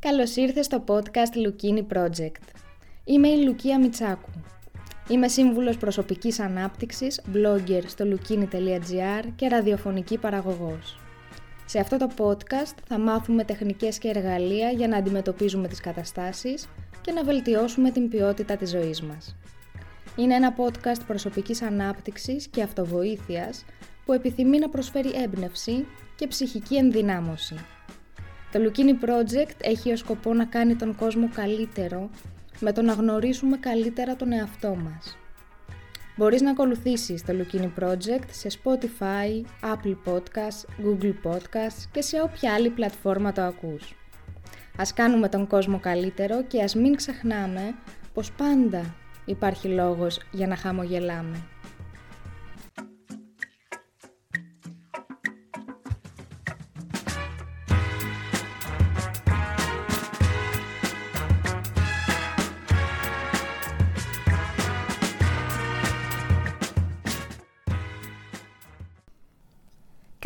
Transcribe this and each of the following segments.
Καλώς ήρθες στο podcast Λουκίνι Project. Είμαι η Λουκία Μιτσάκου. Είμαι σύμβουλος προσωπικής ανάπτυξης, blogger στο lukini.gr και ραδιοφωνική παραγωγός. Σε αυτό το podcast θα μάθουμε τεχνικές και εργαλεία για να αντιμετωπίζουμε τις καταστάσεις και να βελτιώσουμε την ποιότητα της ζωής μας. Είναι ένα podcast προσωπικής ανάπτυξης και αυτοβοήθειας που επιθυμεί να προσφέρει έμπνευση και ψυχική ενδυνάμωση. Το Lukini Project έχει ως σκοπό να κάνει τον κόσμο καλύτερο με το να γνωρίσουμε καλύτερα τον εαυτό μας. Μπορείς να ακολουθήσεις το Lukini Project σε Spotify, Apple Podcasts, Google Podcasts και σε όποια άλλη πλατφόρμα το ακούς. Ας κάνουμε τον κόσμο καλύτερο και ας μην ξεχνάμε πως πάντα υπάρχει λόγος για να χαμογελάμε.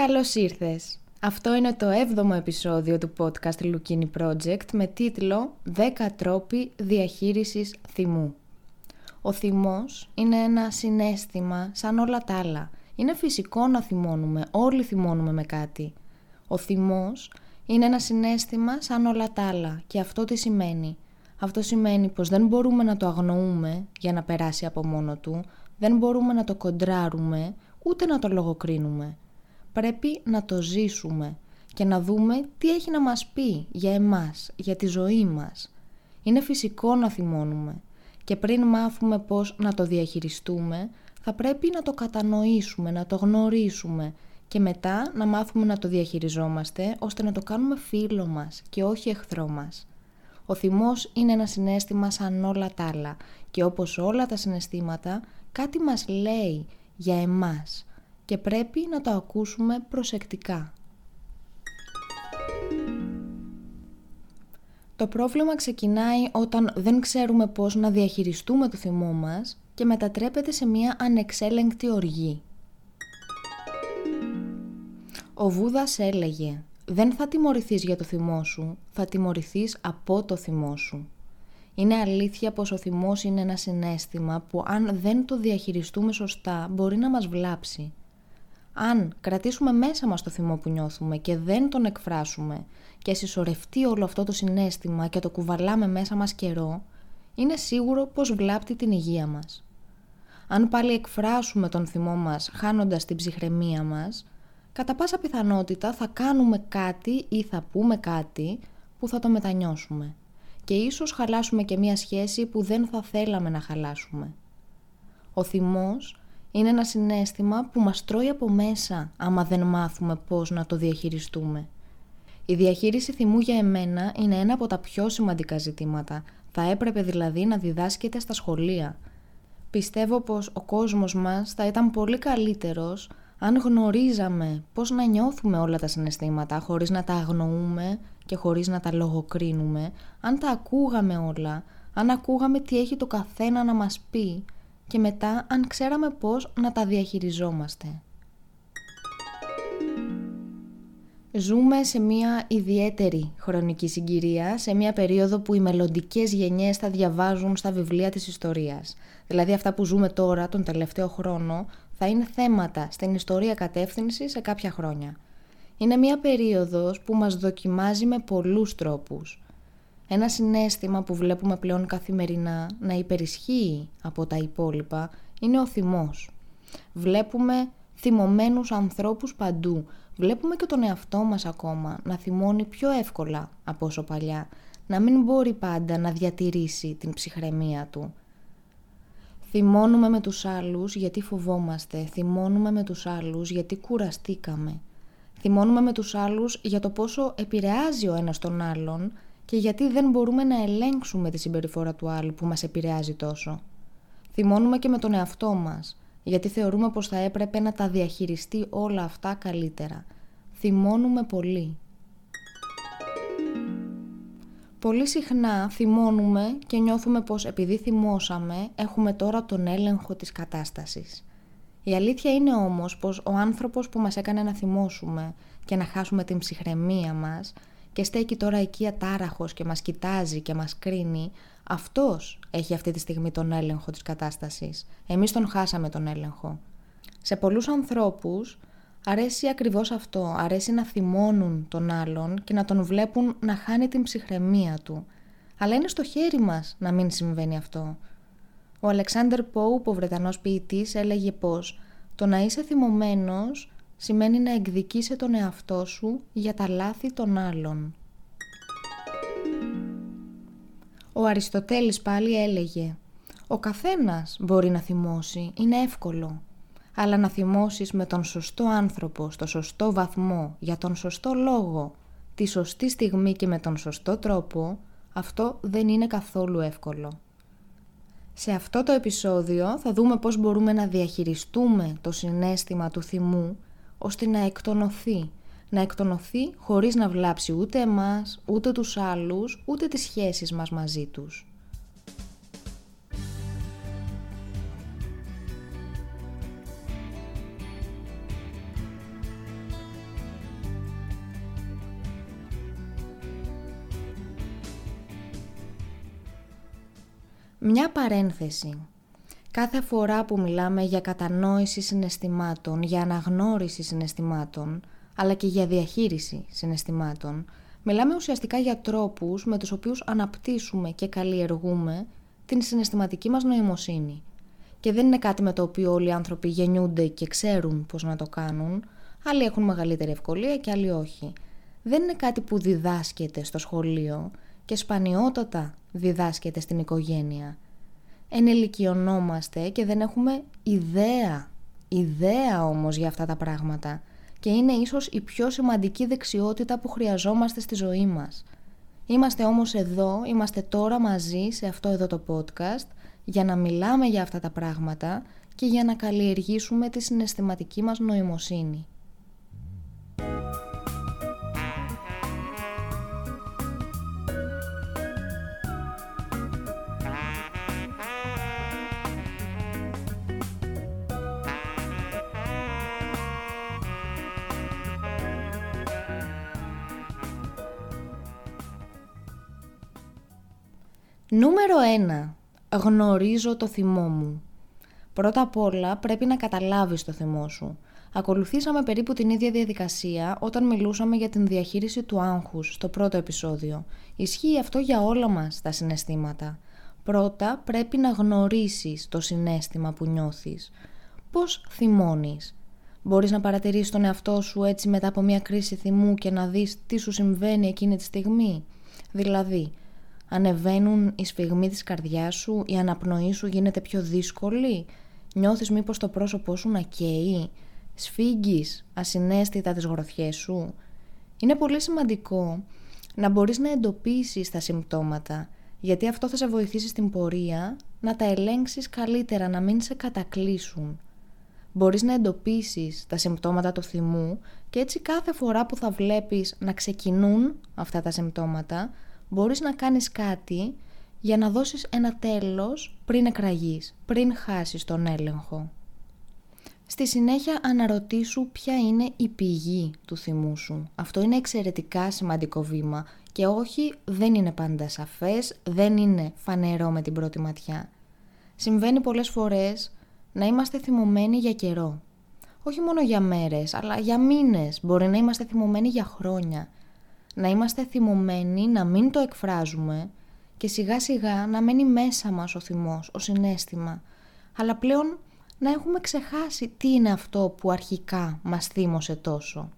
Καλώς ήρθες! Αυτό είναι το 7ο επεισόδιο του podcast Lukini Project με τίτλο 10 τρόποι διαχείρισης θυμού. Ο θυμός είναι ένα συνέστημα σαν όλα τα άλλα. Είναι φυσικό να θυμώνουμε, όλοι θυμώνουμε με κάτι. Ο θυμός είναι ένα συνέστημα σαν όλα τα άλλα και αυτό τι σημαίνει. Αυτό σημαίνει πως δεν μπορούμε να το αγνοούμε για να περάσει από μόνο του, δεν μπορούμε να το κοντράρουμε, ούτε να το λογοκρίνουμε πρέπει να το ζήσουμε και να δούμε τι έχει να μας πει για εμάς, για τη ζωή μας. Είναι φυσικό να θυμώνουμε και πριν μάθουμε πώς να το διαχειριστούμε, θα πρέπει να το κατανοήσουμε, να το γνωρίσουμε και μετά να μάθουμε να το διαχειριζόμαστε ώστε να το κάνουμε φίλο μας και όχι εχθρό μας. Ο θυμός είναι ένα συνέστημα σαν όλα τα άλλα και όπως όλα τα συναισθήματα κάτι μας λέει για εμάς και πρέπει να το ακούσουμε προσεκτικά. Το πρόβλημα ξεκινάει όταν δεν ξέρουμε πώς να διαχειριστούμε το θυμό μας και μετατρέπεται σε μια ανεξέλεγκτη οργή. Ο Βούδας έλεγε «Δεν θα τιμωρηθείς για το θυμό σου, θα τιμωρηθείς από το θυμό σου». Είναι αλήθεια πως ο θυμός είναι ένα συνέστημα που αν δεν το διαχειριστούμε σωστά μπορεί να μας βλάψει αν κρατήσουμε μέσα μας το θυμό που νιώθουμε και δεν τον εκφράσουμε και συσσωρευτεί όλο αυτό το συνέστημα και το κουβαλάμε μέσα μας καιρό, είναι σίγουρο πως βλάπτει την υγεία μας. Αν πάλι εκφράσουμε τον θυμό μας χάνοντας την ψυχραιμία μας, κατά πάσα πιθανότητα θα κάνουμε κάτι ή θα πούμε κάτι που θα το μετανιώσουμε και ίσως χαλάσουμε και μία σχέση που δεν θα θέλαμε να χαλάσουμε. Ο θυμός είναι ένα συνέστημα που μας τρώει από μέσα άμα δεν μάθουμε πώς να το διαχειριστούμε. Η διαχείριση θυμού για εμένα είναι ένα από τα πιο σημαντικά ζητήματα. Θα έπρεπε δηλαδή να διδάσκεται στα σχολεία. Πιστεύω πως ο κόσμος μας θα ήταν πολύ καλύτερος αν γνωρίζαμε πώς να νιώθουμε όλα τα συναισθήματα χωρίς να τα αγνοούμε και χωρίς να τα λογοκρίνουμε, αν τα ακούγαμε όλα, αν ακούγαμε τι έχει το καθένα να μας πει και μετά αν ξέραμε πώς να τα διαχειριζόμαστε. Ζούμε σε μια ιδιαίτερη χρονική συγκυρία, σε μια περίοδο που οι μελλοντικές γενιές θα διαβάζουν στα βιβλία της ιστορίας. Δηλαδή αυτά που ζούμε τώρα, τον τελευταίο χρόνο, θα είναι θέματα στην ιστορία κατεύθυνσης σε κάποια χρόνια. Είναι μια περίοδος που μας δοκιμάζει με πολλούς τρόπους. Ένα συνέστημα που βλέπουμε πλέον καθημερινά να υπερισχύει από τα υπόλοιπα είναι ο θυμός. Βλέπουμε θυμωμένους ανθρώπους παντού. Βλέπουμε και τον εαυτό μας ακόμα να θυμώνει πιο εύκολα από όσο παλιά. Να μην μπορεί πάντα να διατηρήσει την ψυχραιμία του. Θυμώνουμε με τους άλλους γιατί φοβόμαστε. Θυμώνουμε με τους άλλους γιατί κουραστήκαμε. Θυμώνουμε με τους άλλους για το πόσο επηρεάζει ο ένας τον άλλον και γιατί δεν μπορούμε να ελέγξουμε τη συμπεριφορά του άλλου που μας επηρεάζει τόσο. Θυμώνουμε και με τον εαυτό μας, γιατί θεωρούμε πως θα έπρεπε να τα διαχειριστεί όλα αυτά καλύτερα. Θυμώνουμε πολύ. Πολύ συχνά θυμώνουμε και νιώθουμε πως επειδή θυμώσαμε έχουμε τώρα τον έλεγχο της κατάστασης. Η αλήθεια είναι όμως πως ο άνθρωπος που μας έκανε να θυμώσουμε και να χάσουμε την ψυχραιμία μας και στέκει τώρα εκεί ατάραχος και μας κοιτάζει και μας κρίνει, αυτός έχει αυτή τη στιγμή τον έλεγχο της κατάστασης. Εμείς τον χάσαμε τον έλεγχο. Σε πολλούς ανθρώπους αρέσει ακριβώς αυτό, αρέσει να θυμώνουν τον άλλον και να τον βλέπουν να χάνει την ψυχραιμία του. Αλλά είναι στο χέρι μας να μην συμβαίνει αυτό. Ο Αλεξάνδερ Πόουπ, ο Βρετανός ποιητής, έλεγε πως το να είσαι θυμωμένος σημαίνει να εκδικείσαι τον εαυτό σου για τα λάθη των άλλων. Ο Αριστοτέλης πάλι έλεγε «Ο καθένας μπορεί να θυμώσει, είναι εύκολο, αλλά να θυμώσεις με τον σωστό άνθρωπο, στο σωστό βαθμό, για τον σωστό λόγο, τη σωστή στιγμή και με τον σωστό τρόπο, αυτό δεν είναι καθόλου εύκολο». Σε αυτό το επεισόδιο θα δούμε πώς μπορούμε να διαχειριστούμε το συνέστημα του θυμού ώστε να εκτονωθεί. Να εκτονωθεί χωρίς να βλάψει ούτε εμάς, ούτε τους άλλους, ούτε τις σχέσεις μας μαζί τους. Μια παρένθεση. Κάθε φορά που μιλάμε για κατανόηση συναισθημάτων, για αναγνώριση συναισθημάτων, αλλά και για διαχείριση συναισθημάτων, μιλάμε ουσιαστικά για τρόπους με τους οποίους αναπτύσσουμε και καλλιεργούμε την συναισθηματική μας νοημοσύνη. Και δεν είναι κάτι με το οποίο όλοι οι άνθρωποι γεννιούνται και ξέρουν πώς να το κάνουν, άλλοι έχουν μεγαλύτερη ευκολία και άλλοι όχι. Δεν είναι κάτι που διδάσκεται στο σχολείο και σπανιότατα διδάσκεται στην οικογένεια. Ενηλικιωνόμαστε και δεν έχουμε ιδέα, ιδέα όμως για αυτά τα πράγματα και είναι ίσως η πιο σημαντική δεξιότητα που χρειαζόμαστε στη ζωή μας. Είμαστε όμως εδώ, είμαστε τώρα μαζί σε αυτό εδώ το podcast για να μιλάμε για αυτά τα πράγματα και για να καλλιεργήσουμε τη συναισθηματική μας νοημοσύνη. Νούμερο 1. Γνωρίζω το θυμό μου. Πρώτα απ' όλα πρέπει να καταλάβεις το θυμό σου. Ακολουθήσαμε περίπου την ίδια διαδικασία όταν μιλούσαμε για την διαχείριση του άγχους στο πρώτο επεισόδιο. Ισχύει αυτό για όλα μας τα συναισθήματα. Πρώτα πρέπει να γνωρίσεις το συνέστημα που νιώθεις. Πώς θυμώνεις; Μπορείς να παρατηρήσεις τον εαυτό σου έτσι μετά από μια κρίση θυμού και να δεις τι σου συμβαίνει εκείνη τη στιγμή; Δηλαδή, ανεβαίνουν οι σφιγμοί της καρδιάς σου, η αναπνοή σου γίνεται πιο δύσκολη, νιώθεις μήπως το πρόσωπό σου να καίει, σφίγγεις ασυναίσθητα τις γροθιές σου. Είναι πολύ σημαντικό να μπορείς να εντοπίσεις τα συμπτώματα, γιατί αυτό θα σε βοηθήσει στην πορεία να τα ελέγξεις καλύτερα, να μην σε κατακλείσουν. Μπορείς να εντοπίσεις τα συμπτώματα του θυμού και έτσι κάθε φορά που θα βλέπεις να ξεκινούν αυτά τα συμπτώματα, μπορείς να κάνεις κάτι για να δώσεις ένα τέλος πριν εκραγείς, πριν χάσεις τον έλεγχο. Στη συνέχεια αναρωτήσου ποια είναι η πηγή του θυμού σου. Αυτό είναι εξαιρετικά σημαντικό βήμα και όχι δεν είναι πάντα σαφές, δεν είναι φανερό με την πρώτη ματιά. Συμβαίνει πολλές φορές να είμαστε θυμωμένοι για καιρό. Όχι μόνο για μέρες, αλλά για μήνες. Μπορεί να είμαστε θυμωμένοι για χρόνια να είμαστε θυμωμένοι, να μην το εκφράζουμε και σιγά σιγά να μένει μέσα μας ο θυμός, ο συνέστημα, αλλά πλέον να έχουμε ξεχάσει τι είναι αυτό που αρχικά μας θύμωσε τόσο.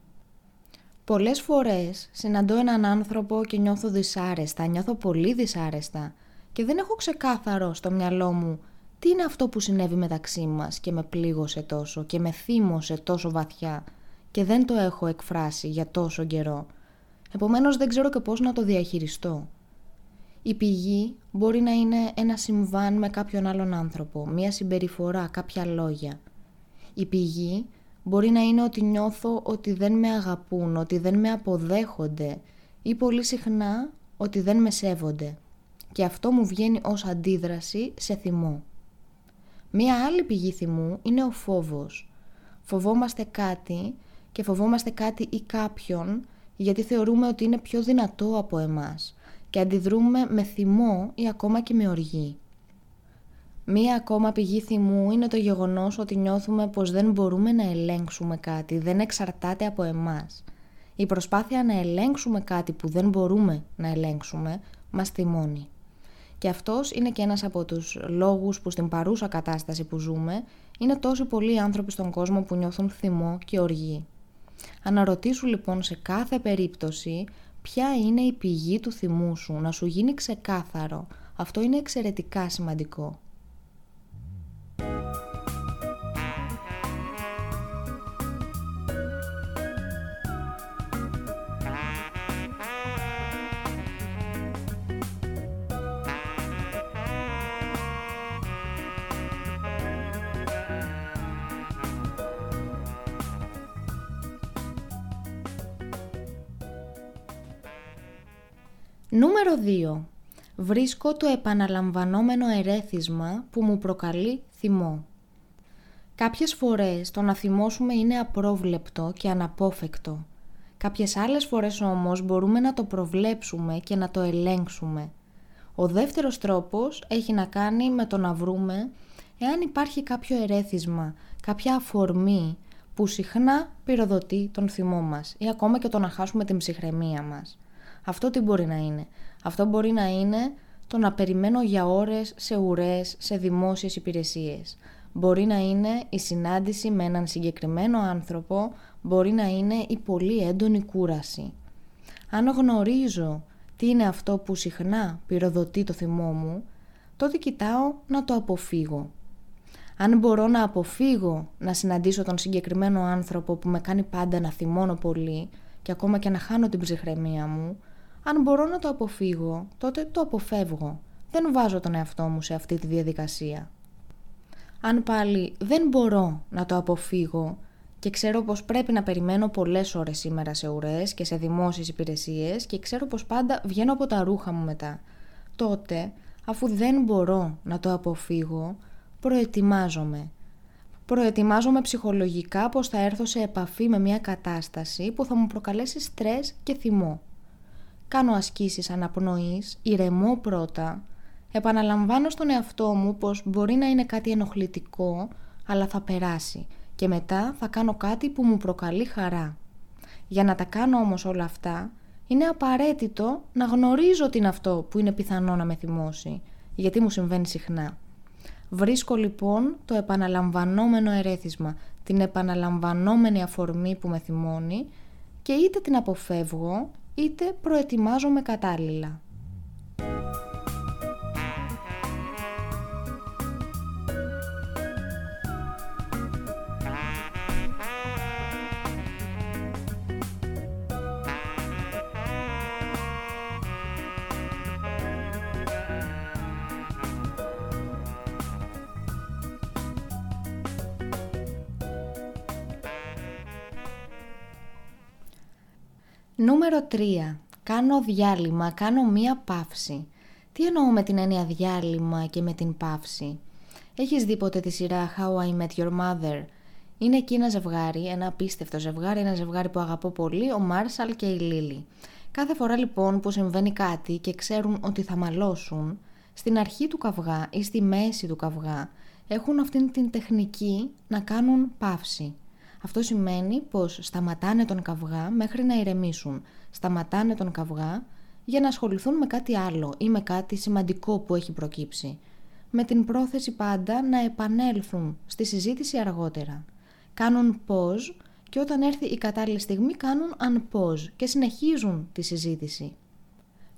Πολλές φορές συναντώ έναν άνθρωπο και νιώθω δυσάρεστα, νιώθω πολύ δυσάρεστα και δεν έχω ξεκάθαρο στο μυαλό μου τι είναι αυτό που συνέβη μεταξύ μας και με πλήγωσε τόσο και με θύμωσε τόσο βαθιά και δεν το έχω εκφράσει για τόσο καιρό. Επομένως δεν ξέρω και πώς να το διαχειριστώ. Η πηγή μπορεί να είναι ένα συμβάν με κάποιον άλλον άνθρωπο, μία συμπεριφορά, κάποια λόγια. Η πηγή μπορεί να είναι ότι νιώθω ότι δεν με αγαπούν, ότι δεν με αποδέχονται ή πολύ συχνά ότι δεν με σέβονται. Και αυτό μου βγαίνει ως αντίδραση σε θυμό. Μία άλλη πηγή θυμού είναι ο φόβος. Φοβόμαστε κάτι και φοβόμαστε κάτι ή κάποιον γιατί θεωρούμε ότι είναι πιο δυνατό από εμάς και αντιδρούμε με θυμό ή ακόμα και με οργή. Μία ακόμα πηγή θυμού είναι το γεγονός ότι νιώθουμε πως δεν μπορούμε να ελέγξουμε κάτι, δεν εξαρτάται από εμάς. Η προσπάθεια να ελέγξουμε κάτι που δεν μπορούμε να ελέγξουμε μας θυμώνει. Και αυτός είναι και ένας από τους λόγους που στην παρούσα κατάσταση που ζούμε είναι τόσοι πολλοί άνθρωποι στον κόσμο που νιώθουν θυμό και οργή. Αναρωτήσου λοιπόν σε κάθε περίπτωση ποια είναι η πηγή του θυμού σου, να σου γίνει ξεκάθαρο. Αυτό είναι εξαιρετικά σημαντικό. Νούμερο 2. Βρίσκω το επαναλαμβανόμενο ερέθισμα που μου προκαλεί θυμό. Κάποιες φορές το να θυμώσουμε είναι απρόβλεπτο και αναπόφευκτο. Κάποιες άλλες φορές όμως μπορούμε να το προβλέψουμε και να το ελέγξουμε. Ο δεύτερος τρόπος έχει να κάνει με το να βρούμε εάν υπάρχει κάποιο ερέθισμα, κάποια αφορμή που συχνά πυροδοτεί τον θυμό μας ή ακόμα και το να χάσουμε την ψυχραιμία μας. Αυτό τι μπορεί να είναι. Αυτό μπορεί να είναι το να περιμένω για ώρες σε ουρές, σε δημόσιες υπηρεσίες. Μπορεί να είναι η συνάντηση με έναν συγκεκριμένο άνθρωπο, μπορεί να είναι η πολύ έντονη κούραση. Αν γνωρίζω τι είναι αυτό που συχνά πυροδοτεί το θυμό μου, τότε κοιτάω να το αποφύγω. Αν μπορώ να αποφύγω να συναντήσω τον συγκεκριμένο άνθρωπο που με κάνει πάντα να θυμώνω πολύ και ακόμα και να χάνω την ψυχραιμία μου, αν μπορώ να το αποφύγω, τότε το αποφεύγω. Δεν βάζω τον εαυτό μου σε αυτή τη διαδικασία. Αν πάλι δεν μπορώ να το αποφύγω και ξέρω πως πρέπει να περιμένω πολλές ώρες σήμερα σε ουρές και σε δημόσιες υπηρεσίες και ξέρω πως πάντα βγαίνω από τα ρούχα μου μετά, τότε αφού δεν μπορώ να το αποφύγω, προετοιμάζομαι. Προετοιμάζομαι ψυχολογικά πως θα έρθω σε επαφή με μια κατάσταση που θα μου προκαλέσει στρες και θυμό κάνω ασκήσεις αναπνοής, ηρεμώ πρώτα, επαναλαμβάνω στον εαυτό μου πως μπορεί να είναι κάτι ενοχλητικό, αλλά θα περάσει και μετά θα κάνω κάτι που μου προκαλεί χαρά. Για να τα κάνω όμως όλα αυτά, είναι απαραίτητο να γνωρίζω τι είναι αυτό που είναι πιθανό να με θυμώσει, γιατί μου συμβαίνει συχνά. Βρίσκω λοιπόν το επαναλαμβανόμενο ερέθισμα, την επαναλαμβανόμενη αφορμή που με θυμώνει και είτε την αποφεύγω είτε προετοιμάζομαι κατάλληλα. Νούμερο 3. Κάνω διάλειμμα, κάνω μία παύση. Τι εννοώ με την έννοια διάλειμμα και με την παύση; Έχεις δει ποτέ τη σειρά How I Met Your Mother; Είναι εκεί ένα ζευγάρι, ένα απίστευτο ζευγάρι, ένα ζευγάρι που αγαπώ πολύ, ο Μάρσαλ και η Λίλη. Κάθε φορά λοιπόν που συμβαίνει κάτι και ξέρουν ότι θα μαλώσουν, στην αρχή του καυγά ή στη μέση του καυγά έχουν αυτήν την τεχνική να κάνουν παύση. Αυτό σημαίνει πως σταματάνε τον καυγά μέχρι να ηρεμήσουν. Σταματάνε τον καυγά για να ασχοληθούν με κάτι άλλο ή με κάτι σημαντικό που έχει προκύψει. Με την πρόθεση πάντα να επανέλθουν στη συζήτηση αργότερα. Κάνουν πώς και όταν έρθει η κατάλληλη στιγμή κάνουν unpause και συνεχίζουν τη συζήτηση.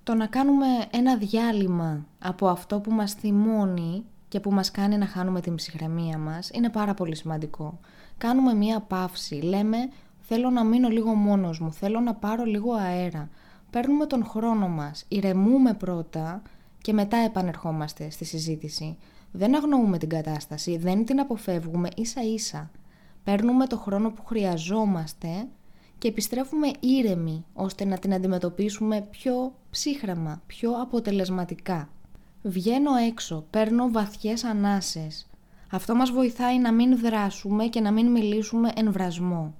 Το να κάνουμε ένα διάλειμμα από αυτό που μας θυμώνει και που μας κάνει να χάνουμε την ψυχραιμία μας είναι πάρα πολύ σημαντικό κάνουμε μία παύση. Λέμε θέλω να μείνω λίγο μόνος μου, θέλω να πάρω λίγο αέρα. Παίρνουμε τον χρόνο μας, ηρεμούμε πρώτα και μετά επανερχόμαστε στη συζήτηση. Δεν αγνοούμε την κατάσταση, δεν την αποφεύγουμε ίσα ίσα. Παίρνουμε το χρόνο που χρειαζόμαστε και επιστρέφουμε ήρεμοι ώστε να την αντιμετωπίσουμε πιο ψύχραμα, πιο αποτελεσματικά. Βγαίνω έξω, παίρνω βαθιές ανάσες, αυτό μας βοηθάει να μην δράσουμε και να μην μιλήσουμε εν βρασμό.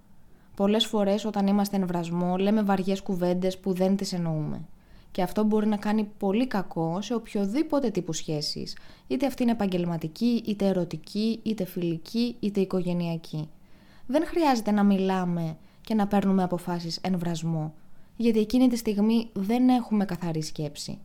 Πολλές φορές όταν είμαστε εμβρασμό λέμε βαριές κουβέντες που δεν τις εννοούμε. Και αυτό μπορεί να κάνει πολύ κακό σε οποιοδήποτε τύπου σχέσης, είτε αυτή είναι επαγγελματική, είτε ερωτική, είτε φιλική, είτε οικογενειακή. Δεν χρειάζεται να μιλάμε και να παίρνουμε αποφάσεις εμβρασμό, γιατί εκείνη τη στιγμή δεν έχουμε καθαρή σκέψη.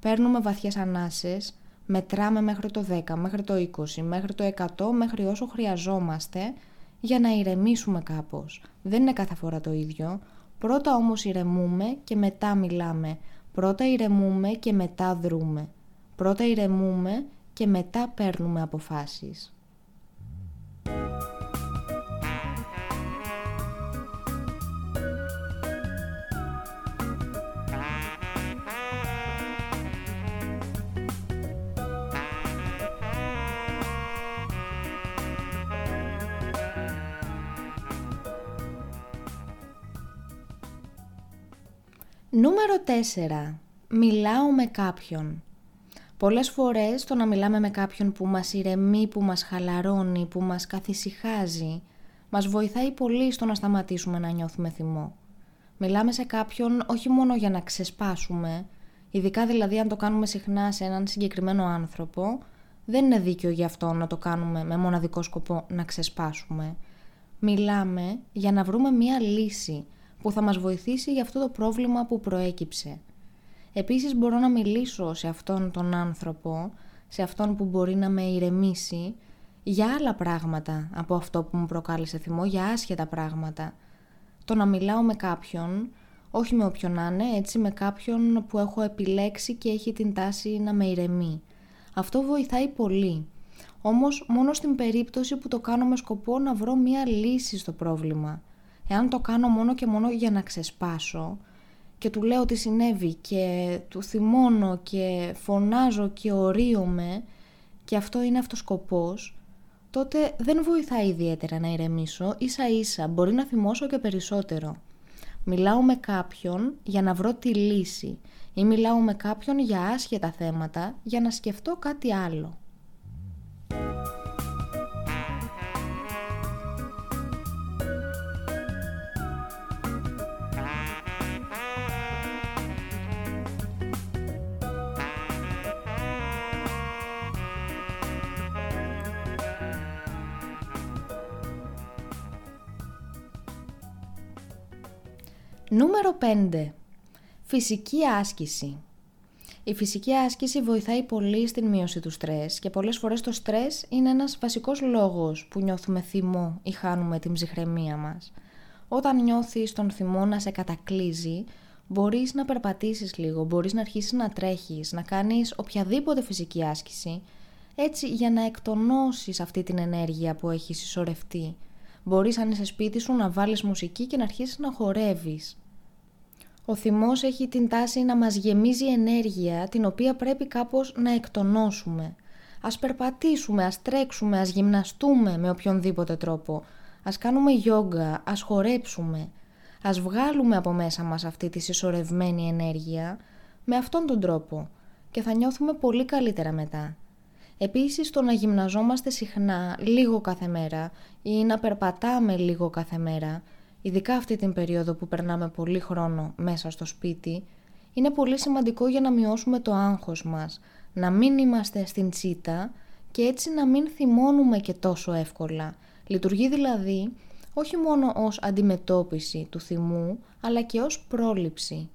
Παίρνουμε βαθιές ανάσες, μετράμε μέχρι το 10, μέχρι το 20, μέχρι το 100, μέχρι όσο χρειαζόμαστε για να ηρεμήσουμε κάπως. Δεν είναι κάθε φορά το ίδιο. Πρώτα όμως ηρεμούμε και μετά μιλάμε. Πρώτα ηρεμούμε και μετά δρούμε. Πρώτα ηρεμούμε και μετά παίρνουμε αποφάσεις. Νούμερο 4. Μιλάω με κάποιον. Πολλές φορές το να μιλάμε με κάποιον που μας ηρεμεί, που μας χαλαρώνει, που μας καθησυχάζει, μας βοηθάει πολύ στο να σταματήσουμε να νιώθουμε θυμό. Μιλάμε σε κάποιον όχι μόνο για να ξεσπάσουμε, ειδικά δηλαδή αν το κάνουμε συχνά σε έναν συγκεκριμένο άνθρωπο, δεν είναι δίκαιο γι' αυτό να το κάνουμε με μοναδικό σκοπό να ξεσπάσουμε. Μιλάμε για να βρούμε μία λύση, που θα μας βοηθήσει για αυτό το πρόβλημα που προέκυψε. Επίσης μπορώ να μιλήσω σε αυτόν τον άνθρωπο, σε αυτόν που μπορεί να με ηρεμήσει, για άλλα πράγματα από αυτό που μου προκάλεσε θυμό, για άσχετα πράγματα. Το να μιλάω με κάποιον, όχι με όποιον να είναι, έτσι με κάποιον που έχω επιλέξει και έχει την τάση να με ηρεμεί. Αυτό βοηθάει πολύ. Όμως μόνο στην περίπτωση που το κάνω με σκοπό να βρω μία λύση στο πρόβλημα. Εάν το κάνω μόνο και μόνο για να ξεσπάσω και του λέω τι συνέβη και του θυμώνω και φωνάζω και ορίομαι και αυτό είναι αυτός σκοπός, τότε δεν βοηθάει ιδιαίτερα να ηρεμήσω, ίσα ίσα μπορεί να θυμώσω και περισσότερο. Μιλάω με κάποιον για να βρω τη λύση ή μιλάω με κάποιον για άσχετα θέματα για να σκεφτώ κάτι άλλο. Νούμερο 5. Φυσική άσκηση. Η φυσική άσκηση βοηθάει πολύ στην μείωση του στρες και πολλές φορές το στρες είναι ένας βασικός λόγος που νιώθουμε θυμό ή χάνουμε την ψυχραιμία μας. Όταν νιώθεις τον θυμό να σε κατακλείζει, μπορείς να περπατήσεις λίγο, μπορείς να αρχίσεις να τρέχεις, να κάνεις οποιαδήποτε φυσική άσκηση, έτσι για να εκτονώσεις αυτή την ενέργεια που έχεις συσσωρευτεί. Μπορείς αν είσαι σπίτι σου να βάλεις μουσική και να αρχίσεις να χορεύεις. Ο θυμός έχει την τάση να μας γεμίζει ενέργεια την οποία πρέπει κάπως να εκτονώσουμε. Ας περπατήσουμε, ας τρέξουμε, ας γυμναστούμε με οποιονδήποτε τρόπο. Ας κάνουμε γιόγκα, ας χορέψουμε. Ας βγάλουμε από μέσα μας αυτή τη συσσωρευμένη ενέργεια με αυτόν τον τρόπο και θα νιώθουμε πολύ καλύτερα μετά. Επίσης το να γυμναζόμαστε συχνά λίγο κάθε μέρα ή να περπατάμε λίγο κάθε μέρα ειδικά αυτή την περίοδο που περνάμε πολύ χρόνο μέσα στο σπίτι, είναι πολύ σημαντικό για να μειώσουμε το άγχος μας, να μην είμαστε στην τσίτα και έτσι να μην θυμώνουμε και τόσο εύκολα. Λειτουργεί δηλαδή όχι μόνο ως αντιμετώπιση του θυμού, αλλά και ως πρόληψη.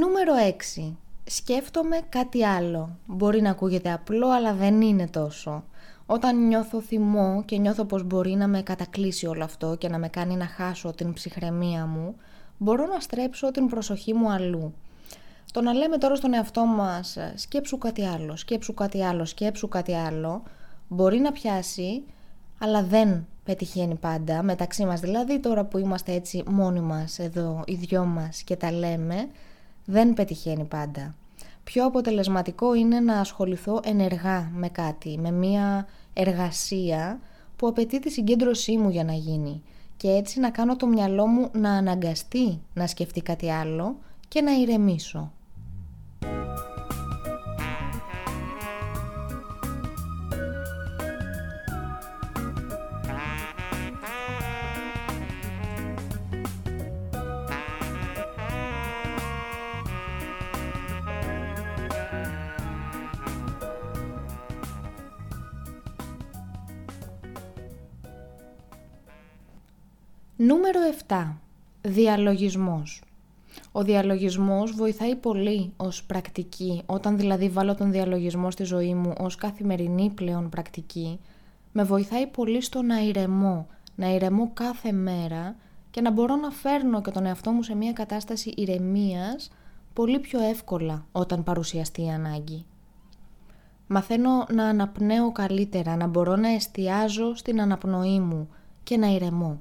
Νούμερο 6. Σκέφτομαι κάτι άλλο. Μπορεί να ακούγεται απλό, αλλά δεν είναι τόσο. Όταν νιώθω θυμό και νιώθω πως μπορεί να με κατακλείσει όλο αυτό και να με κάνει να χάσω την ψυχραιμία μου, μπορώ να στρέψω την προσοχή μου αλλού. Το να λέμε τώρα στον εαυτό μας σκέψου κάτι άλλο, σκέψου κάτι άλλο, σκέψου κάτι άλλο, μπορεί να πιάσει, αλλά δεν πετυχαίνει πάντα, μεταξύ μας δηλαδή, τώρα που είμαστε έτσι μόνοι μας εδώ, οι δυο μας και τα λέμε, δεν πετυχαίνει πάντα. Πιο αποτελεσματικό είναι να ασχοληθώ ενεργά με κάτι, με μία εργασία που απαιτεί τη συγκέντρωσή μου για να γίνει και έτσι να κάνω το μυαλό μου να αναγκαστεί να σκεφτεί κάτι άλλο και να ηρεμήσω. Νούμερο 7. Διαλογισμός. Ο διαλογισμός βοηθάει πολύ ως πρακτική, όταν δηλαδή βάλω τον διαλογισμό στη ζωή μου ως καθημερινή πλέον πρακτική, με βοηθάει πολύ στο να ηρεμώ, να ηρεμώ κάθε μέρα και να μπορώ να φέρνω και τον εαυτό μου σε μια κατάσταση ηρεμίας πολύ πιο εύκολα όταν παρουσιαστεί η ανάγκη. Μαθαίνω να αναπνέω καλύτερα, να μπορώ να εστιάζω στην αναπνοή μου και να ηρεμώ.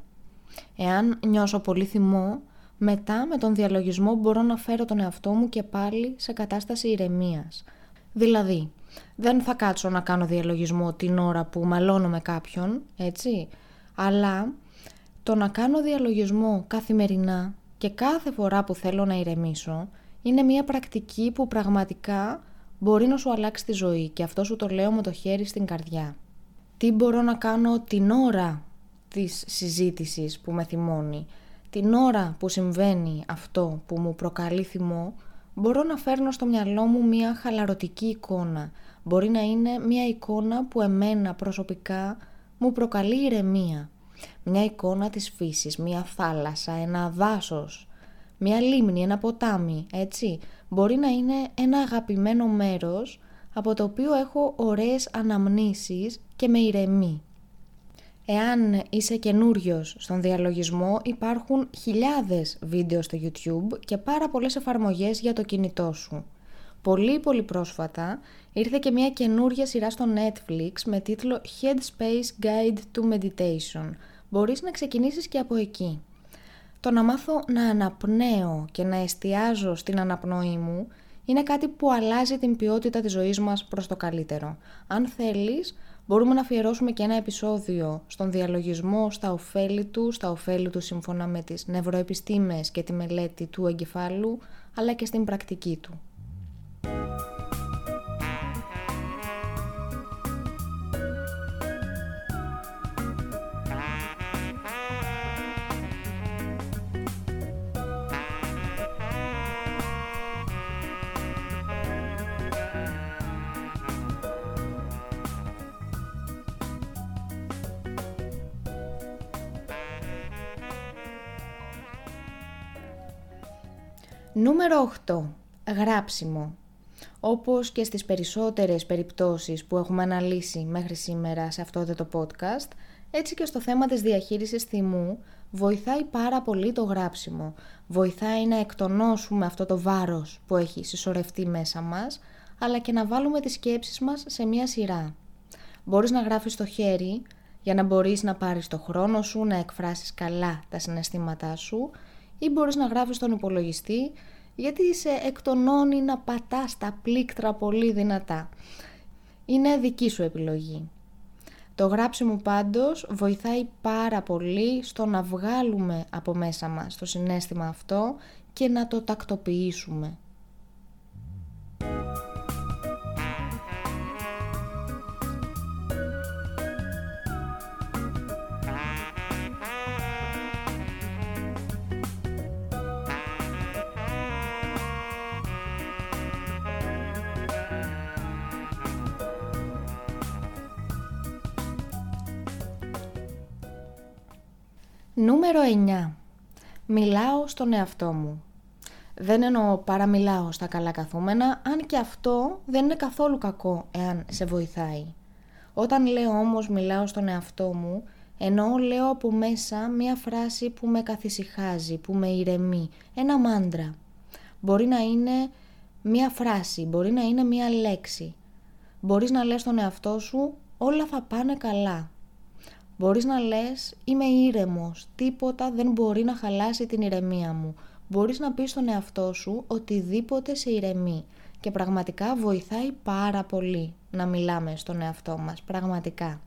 Εάν νιώσω πολύ θυμό, μετά με τον διαλογισμό μπορώ να φέρω τον εαυτό μου και πάλι σε κατάσταση ηρεμίας. Δηλαδή, δεν θα κάτσω να κάνω διαλογισμό την ώρα που μαλώνω με κάποιον, έτσι, αλλά το να κάνω διαλογισμό καθημερινά και κάθε φορά που θέλω να ηρεμήσω είναι μια πρακτική που πραγματικά μπορεί να σου αλλάξει τη ζωή και αυτό σου το λέω με το χέρι στην καρδιά. Τι μπορώ να κάνω την ώρα της συζήτησης που με θυμώνει. Την ώρα που συμβαίνει αυτό που μου προκαλεί θυμό, μπορώ να φέρνω στο μυαλό μου μια χαλαρωτική εικόνα. Μπορεί να είναι μια εικόνα που εμένα προσωπικά μου προκαλεί ηρεμία. Μια εικόνα της φύσης, μια θάλασσα, ένα δάσος, μια λίμνη, ένα ποτάμι, έτσι. Μπορεί να είναι ένα αγαπημένο μέρος από το οποίο έχω ωραίες αναμνήσεις και με ηρεμεί. Εάν είσαι καινούριος στον διαλογισμό υπάρχουν χιλιάδες βίντεο στο YouTube και πάρα πολλές εφαρμογές για το κινητό σου. Πολύ πολύ πρόσφατα ήρθε και μια καινούρια σειρά στο Netflix με τίτλο Headspace Guide to Meditation. Μπορείς να ξεκινήσεις και από εκεί. Το να μάθω να αναπνέω και να εστιάζω στην αναπνοή μου είναι κάτι που αλλάζει την ποιότητα της ζωής μας προς το καλύτερο. Αν θέλεις, μπορούμε να αφιερώσουμε και ένα επεισόδιο στον διαλογισμό στα ωφέλη του, στα ωφέλη του σύμφωνα με τις νευροεπιστήμες και τη μελέτη του εγκεφάλου, αλλά και στην πρακτική του. Νούμερο 8. Γράψιμο. Όπως και στις περισσότερες περιπτώσεις που έχουμε αναλύσει μέχρι σήμερα σε αυτό το podcast, έτσι και στο θέμα της διαχείρισης θυμού, βοηθάει πάρα πολύ το γράψιμο. Βοηθάει να εκτονώσουμε αυτό το βάρος που έχει συσσωρευτεί μέσα μας, αλλά και να βάλουμε τις σκέψεις μας σε μία σειρά. Μπορείς να γράφεις στο χέρι, για να μπορείς να πάρεις το χρόνο σου, να εκφράσεις καλά τα συναισθήματά σου ή μπορείς να γράφεις στον υπολογιστή γιατί σε εκτονώνει να πατάς τα πλήκτρα πολύ δυνατά. Είναι δική σου επιλογή. Το γράψιμο πάντως βοηθάει πάρα πολύ στο να βγάλουμε από μέσα μας το συνέστημα αυτό και να το τακτοποιήσουμε. Νούμερο 9. Μιλάω στον εαυτό μου. Δεν εννοώ παραμιλάω στα καλά καθούμενα, αν και αυτό δεν είναι καθόλου κακό εάν σε βοηθάει. Όταν λέω όμως μιλάω στον εαυτό μου, εννοώ λέω από μέσα μία φράση που με καθησυχάζει, που με ηρεμεί, ένα μάντρα. Μπορεί να είναι μία φράση, μπορεί να είναι μία λέξη. Μπορείς να λες στον εαυτό σου όλα θα πάνε καλά. Μπορείς να λες είμαι ήρεμος, τίποτα δεν μπορεί να χαλάσει την ηρεμία μου. Μπορείς να πεις στον εαυτό σου οτιδήποτε σε ηρεμεί και πραγματικά βοηθάει πάρα πολύ να μιλάμε στον εαυτό μας, πραγματικά.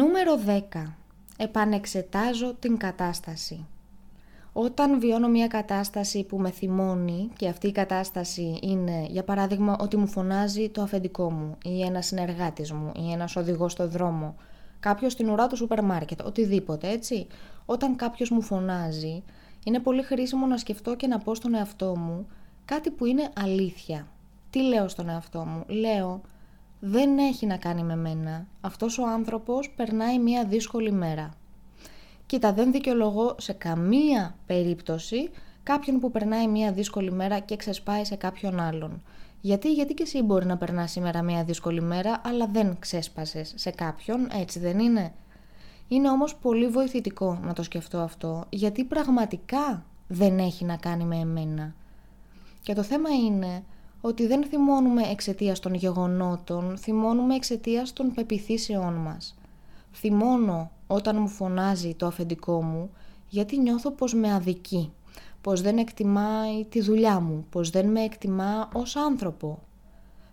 Νούμερο 10. Επανεξετάζω την κατάσταση. Όταν βιώνω μια κατάσταση που με θυμώνει και αυτή η κατάσταση είναι για παράδειγμα ότι μου φωνάζει το αφεντικό μου ή ένας συνεργάτης μου ή ένας οδηγός στο δρόμο, κάποιος στην ουρά του σούπερ μάρκετ, οτιδήποτε έτσι. Όταν κάποιος μου φωνάζει είναι πολύ χρήσιμο να σκεφτώ και να πω στον εαυτό μου κάτι που είναι αλήθεια. Τι λέω στον εαυτό μου; Λέω δεν έχει να κάνει με μένα. Αυτός ο άνθρωπος περνάει μια δύσκολη μέρα. Κοίτα, δεν δικαιολογώ σε καμία περίπτωση κάποιον που περνάει μια δύσκολη μέρα και ξεσπάει σε κάποιον άλλον. Γιατί, γιατί και εσύ μπορεί να περνάς σήμερα μια δύσκολη μέρα, αλλά δεν ξέσπασες σε κάποιον, έτσι δεν είναι; Είναι όμως πολύ βοηθητικό να το σκεφτώ αυτό, γιατί πραγματικά δεν έχει να κάνει με εμένα. Και το θέμα είναι ότι δεν θυμώνουμε εξαιτίας των γεγονότων, θυμώνουμε εξαιτίας των πεπιθήσεών μας. Θυμώνω όταν μου φωνάζει το αφεντικό μου, γιατί νιώθω πως με αδικεί, πως δεν εκτιμάει τη δουλειά μου, πως δεν με εκτιμά ως άνθρωπο.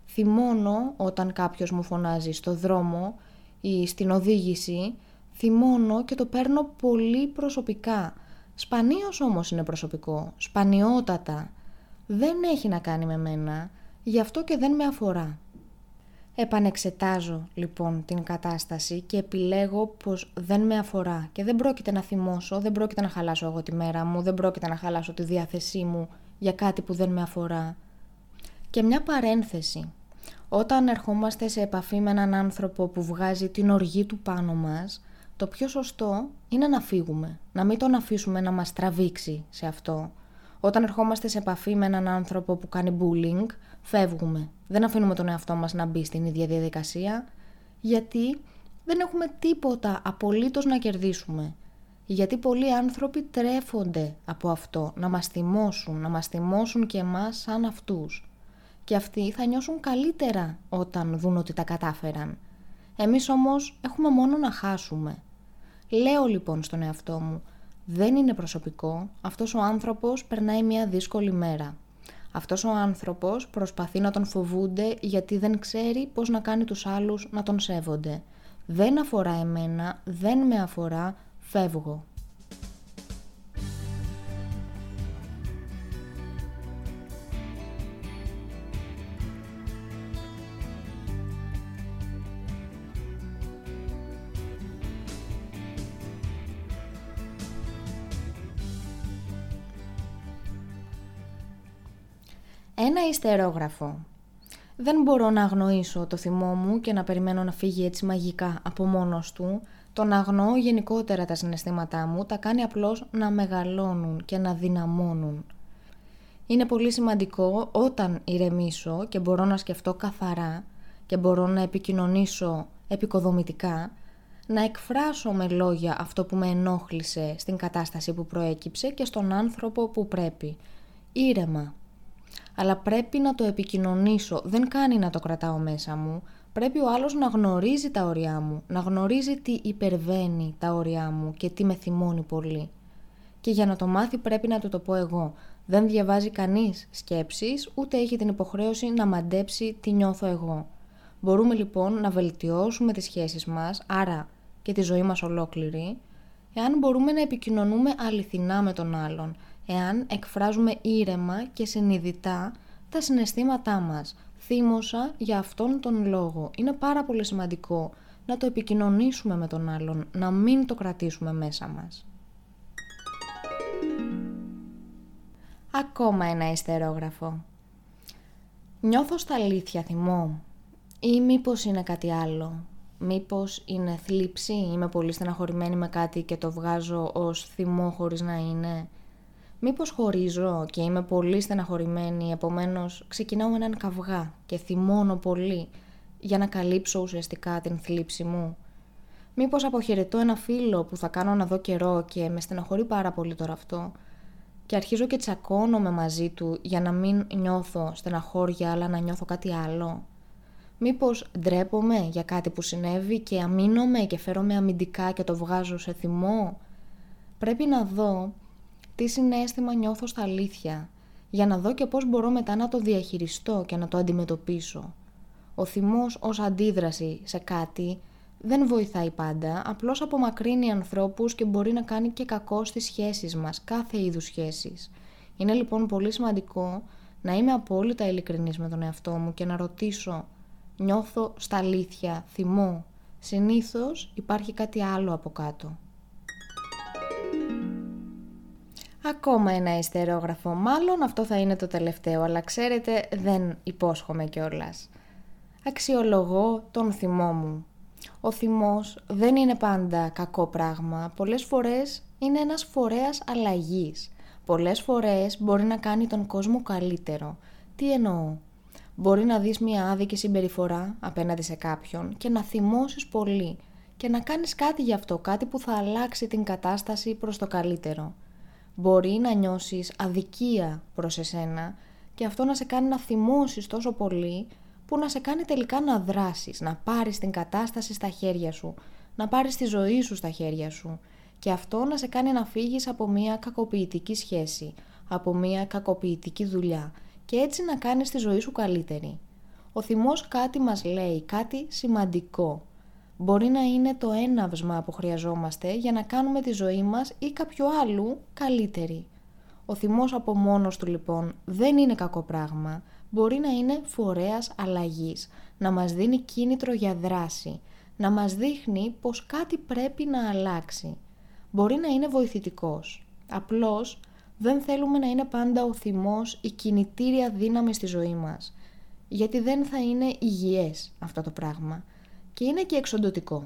Θυμώνω όταν κάποιος μου φωνάζει στο δρόμο ή στην οδήγηση, θυμώνω και το παίρνω πολύ προσωπικά. Σπανίως όμως είναι προσωπικό, σπανιότατα δεν έχει να κάνει με μένα, γι' αυτό και δεν με αφορά. Επανεξετάζω λοιπόν την κατάσταση και επιλέγω πως δεν με αφορά και δεν πρόκειται να θυμώσω, δεν πρόκειται να χαλάσω εγώ τη μέρα μου, δεν πρόκειται να χαλάσω τη διάθεσή μου για κάτι που δεν με αφορά. Και μια παρένθεση. Όταν ερχόμαστε σε επαφή με έναν άνθρωπο που βγάζει την οργή του πάνω μας, το πιο σωστό είναι να φύγουμε, να μην τον αφήσουμε να μας τραβήξει σε αυτό. Όταν ερχόμαστε σε επαφή με έναν άνθρωπο που κάνει bullying, φεύγουμε. Δεν αφήνουμε τον εαυτό μας να μπει στην ίδια διαδικασία, γιατί δεν έχουμε τίποτα απολύτως να κερδίσουμε. Γιατί πολλοί άνθρωποι τρέφονται από αυτό, να μας θυμώσουν, να μας θυμώσουν και εμάς σαν αυτούς. Και αυτοί θα νιώσουν καλύτερα όταν δουν ότι τα κατάφεραν. Εμείς όμως έχουμε μόνο να χάσουμε. Λέω λοιπόν στον εαυτό μου, δεν είναι προσωπικό, αυτός ο άνθρωπος περνάει μια δύσκολη μέρα. Αυτός ο άνθρωπος προσπαθεί να τον φοβούνται γιατί δεν ξέρει πώς να κάνει τους άλλους να τον σέβονται. Δεν αφορά εμένα, δεν με αφορά, φεύγω. Ένα ιστερόγραφο. Δεν μπορώ να αγνοήσω το θυμό μου και να περιμένω να φύγει έτσι μαγικά από μόνος του. Το να αγνοώ γενικότερα τα συναισθήματά μου τα κάνει απλώς να μεγαλώνουν και να δυναμώνουν. Είναι πολύ σημαντικό όταν ηρεμήσω και μπορώ να σκεφτώ καθαρά και μπορώ να επικοινωνήσω επικοδομητικά, να εκφράσω με λόγια αυτό που με ενόχλησε στην κατάσταση που προέκυψε και στον άνθρωπο που πρέπει. Ήρεμα, αλλά πρέπει να το επικοινωνήσω, δεν κάνει να το κρατάω μέσα μου. Πρέπει ο άλλος να γνωρίζει τα όρια μου, να γνωρίζει τι υπερβαίνει τα όρια μου και τι με θυμώνει πολύ. Και για να το μάθει πρέπει να του το πω εγώ. Δεν διαβάζει κανείς σκέψεις, ούτε έχει την υποχρέωση να μαντέψει τι νιώθω εγώ. Μπορούμε λοιπόν να βελτιώσουμε τις σχέσεις μας, άρα και τη ζωή μας ολόκληρη, εάν μπορούμε να επικοινωνούμε αληθινά με τον άλλον, εάν εκφράζουμε ήρεμα και συνειδητά τα συναισθήματά μας. Θύμωσα για αυτόν τον λόγο. Είναι πάρα πολύ σημαντικό να το επικοινωνήσουμε με τον άλλον, να μην το κρατήσουμε μέσα μας. Ακόμα ένα ιστερόγραφο. Νιώθω στα αλήθεια θυμό ή μήπως είναι κάτι άλλο. Μήπως είναι θλίψη, είμαι πολύ στεναχωρημένη με κάτι και το βγάζω ως θυμό χωρίς να είναι. Μήπως χωρίζω και είμαι πολύ στεναχωρημένη, επομένως ξεκινάω με έναν καυγά και θυμώνω πολύ για να καλύψω ουσιαστικά την θλίψη μου. Μήπως αποχαιρετώ ένα φίλο που θα κάνω να δω καιρό και με στεναχωρεί πάρα πολύ τώρα αυτό και αρχίζω και τσακώνομαι μαζί του για να μην νιώθω στεναχώρια αλλά να νιώθω κάτι άλλο. Μήπως ντρέπομαι για κάτι που συνέβη και αμήνομαι και φέρομαι αμυντικά και το βγάζω σε θυμό. Πρέπει να δω τι συνέστημα νιώθω στα αλήθεια για να δω και πώς μπορώ μετά να το διαχειριστώ και να το αντιμετωπίσω. Ο θυμός ως αντίδραση σε κάτι δεν βοηθάει πάντα, απλώς απομακρύνει ανθρώπους και μπορεί να κάνει και κακό στις σχέσεις μας, κάθε είδους σχέσεις. Είναι λοιπόν πολύ σημαντικό να είμαι απόλυτα ειλικρινής με τον εαυτό μου και να ρωτήσω νιώθω στα αλήθεια, θυμώ. Συνήθως υπάρχει κάτι άλλο από κάτω. Ακόμα ένα ιστερόγραφο, μάλλον αυτό θα είναι το τελευταίο, αλλά ξέρετε δεν υπόσχομαι κιόλας. Αξιολογώ τον θυμό μου. Ο θυμός δεν είναι πάντα κακό πράγμα. Πολλές φορές είναι ένας φορέας αλλαγής. Πολλές φορές μπορεί να κάνει τον κόσμο καλύτερο. Τι εννοώ; Μπορεί να δεις μια άδικη συμπεριφορά απέναντι σε κάποιον και να θυμώσεις πολύ και να κάνεις κάτι γι' αυτό, κάτι που θα αλλάξει την κατάσταση προς το καλύτερο. Μπορεί να νιώσεις αδικία προς εσένα και αυτό να σε κάνει να θυμώσεις τόσο πολύ που να σε κάνει τελικά να δράσεις, να πάρεις την κατάσταση στα χέρια σου, να πάρεις τη ζωή σου στα χέρια σου και αυτό να σε κάνει να φύγεις από μια κακοποιητική σχέση, από μια κακοποιητική δουλειά και έτσι να κάνεις τη ζωή σου καλύτερη. Ο θυμός κάτι μας λέει, κάτι σημαντικό. Μπορεί να είναι το έναυσμα που χρειαζόμαστε για να κάνουμε τη ζωή μας ή κάποιο άλλου καλύτερη. Ο θυμός από μόνος του λοιπόν δεν είναι κακό πράγμα, μπορεί να είναι φορέας αλλαγής, να μας δίνει κίνητρο για δράση, να μας δείχνει πως κάτι πρέπει να αλλάξει. Μπορεί να είναι βοηθητικός. Απλώς δεν θέλουμε να είναι πάντα ο θυμός η κινητήρια δύναμη στη ζωή μας. Γιατί δεν θα είναι υγιές αυτό το πράγμα. Και είναι και εξοντοτικό.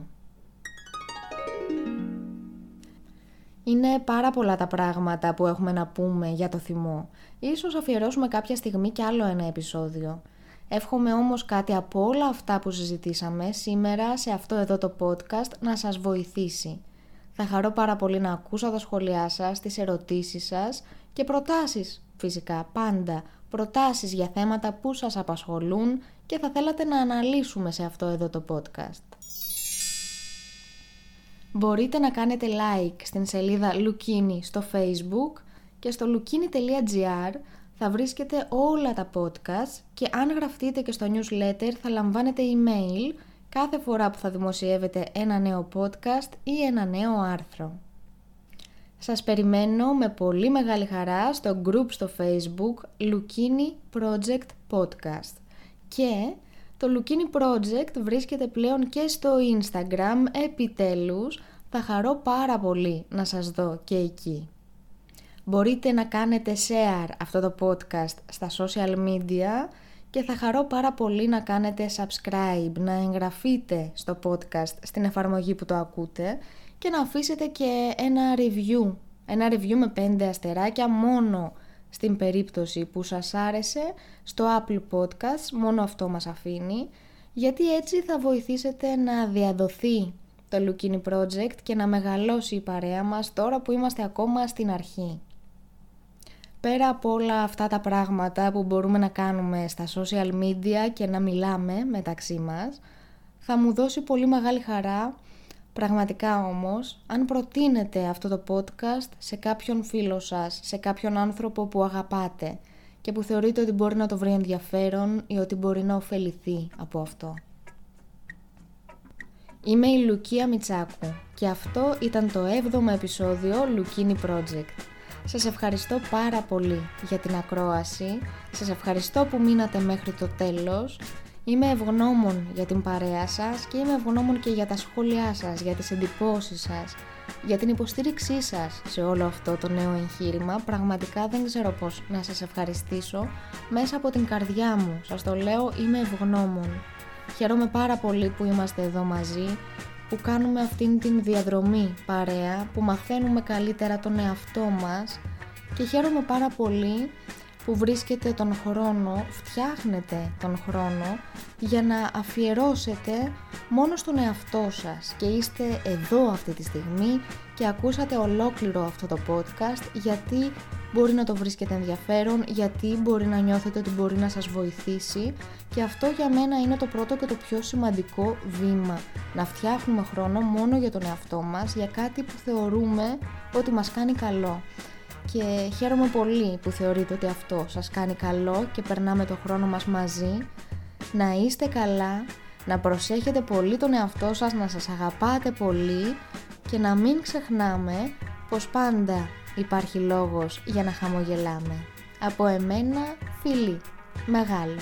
Είναι πάρα πολλά τα πράγματα που έχουμε να πούμε για το θυμό. Ίσως αφιερώσουμε κάποια στιγμή κι άλλο ένα επεισόδιο. Εύχομαι όμως κάτι από όλα αυτά που συζητήσαμε σήμερα σε αυτό εδώ το podcast να σας βοηθήσει. Θα χαρώ πάρα πολύ να ακούσω τα σχόλιά σας, τις ερωτήσεις σας και προτάσεις φυσικά πάντα. Προτάσεις για θέματα που σας απασχολούν και θα θέλατε να αναλύσουμε σε αυτό εδώ το podcast. Μπορείτε να κάνετε like στην σελίδα Lukini στο facebook και στο lukini.gr θα βρίσκετε όλα τα podcast και αν γραφτείτε και στο newsletter θα λαμβάνετε email κάθε φορά που θα δημοσιεύετε ένα νέο podcast ή ένα νέο άρθρο. Σας περιμένω με πολύ μεγάλη χαρά στο group στο facebook Lukini Project Podcast και το Lukini Project βρίσκεται πλέον και στο Instagram επιτέλους θα χαρώ πάρα πολύ να σας δω και εκεί. Μπορείτε να κάνετε share αυτό το podcast στα social media και θα χαρώ πάρα πολύ να κάνετε subscribe, να εγγραφείτε στο podcast στην εφαρμογή που το ακούτε και να αφήσετε και ένα review, ένα review με 5 αστεράκια μόνο στην περίπτωση που σας άρεσε στο Apple Podcast, μόνο αυτό μας αφήνει, γιατί έτσι θα βοηθήσετε να διαδοθεί το Lukini Project και να μεγαλώσει η παρέα μας τώρα που είμαστε ακόμα στην αρχή. Πέρα από όλα αυτά τα πράγματα που μπορούμε να κάνουμε στα social media και να μιλάμε μεταξύ μας, θα μου δώσει πολύ μεγάλη χαρά, πραγματικά όμως, αν προτείνετε αυτό το podcast σε κάποιον φίλο σας, σε κάποιον άνθρωπο που αγαπάτε και που θεωρείτε ότι μπορεί να το βρει ενδιαφέρον ή ότι μπορεί να ωφεληθεί από αυτό. Είμαι η Λουκία Μιτσάκου και αυτό ήταν το 7ο επεισόδιο Lukini Project. Σας ευχαριστώ πάρα πολύ για την ακρόαση, σας ευχαριστώ που μείνατε μέχρι το τέλος. Είμαι ευγνώμων για την παρέα σας και είμαι ευγνώμων και για τα σχόλιά σας, για τις εντυπώσεις σας, για την υποστήριξή σας σε όλο αυτό το νέο εγχείρημα. Πραγματικά δεν ξέρω πώς να σας ευχαριστήσω μέσα από την καρδιά μου. Σας το λέω, είμαι ευγνώμων. Χαίρομαι πάρα πολύ που είμαστε εδώ μαζί, που κάνουμε αυτήν την διαδρομή παρέα, που μαθαίνουμε καλύτερα τον εαυτό μας και χαίρομαι πάρα πολύ που βρίσκετε τον χρόνο, φτιάχνετε τον χρόνο για να αφιερώσετε μόνο στον εαυτό σας. Και είστε εδώ αυτή τη στιγμή και ακούσατε ολόκληρο αυτό το podcast γιατί μπορεί να το βρίσκετε ενδιαφέρον, γιατί μπορεί να νιώθετε ότι μπορεί να σας βοηθήσει. Και αυτό για μένα είναι το πρώτο και το πιο σημαντικό βήμα. Να φτιάχνουμε χρόνο μόνο για τον εαυτό μας, για κάτι που θεωρούμε ότι μας κάνει καλό και χαίρομαι πολύ που θεωρείτε ότι αυτό σας κάνει καλό και περνάμε το χρόνο μας μαζί. Να είστε καλά, να προσέχετε πολύ τον εαυτό σας, να σας αγαπάτε πολύ και να μην ξεχνάμε πως πάντα υπάρχει λόγος για να χαμογελάμε. Από εμένα, φιλί, μεγάλο.